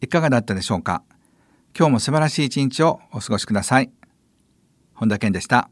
いかがだったでしょうか？今日も素晴らしい一日をお過ごしください。本田健でした。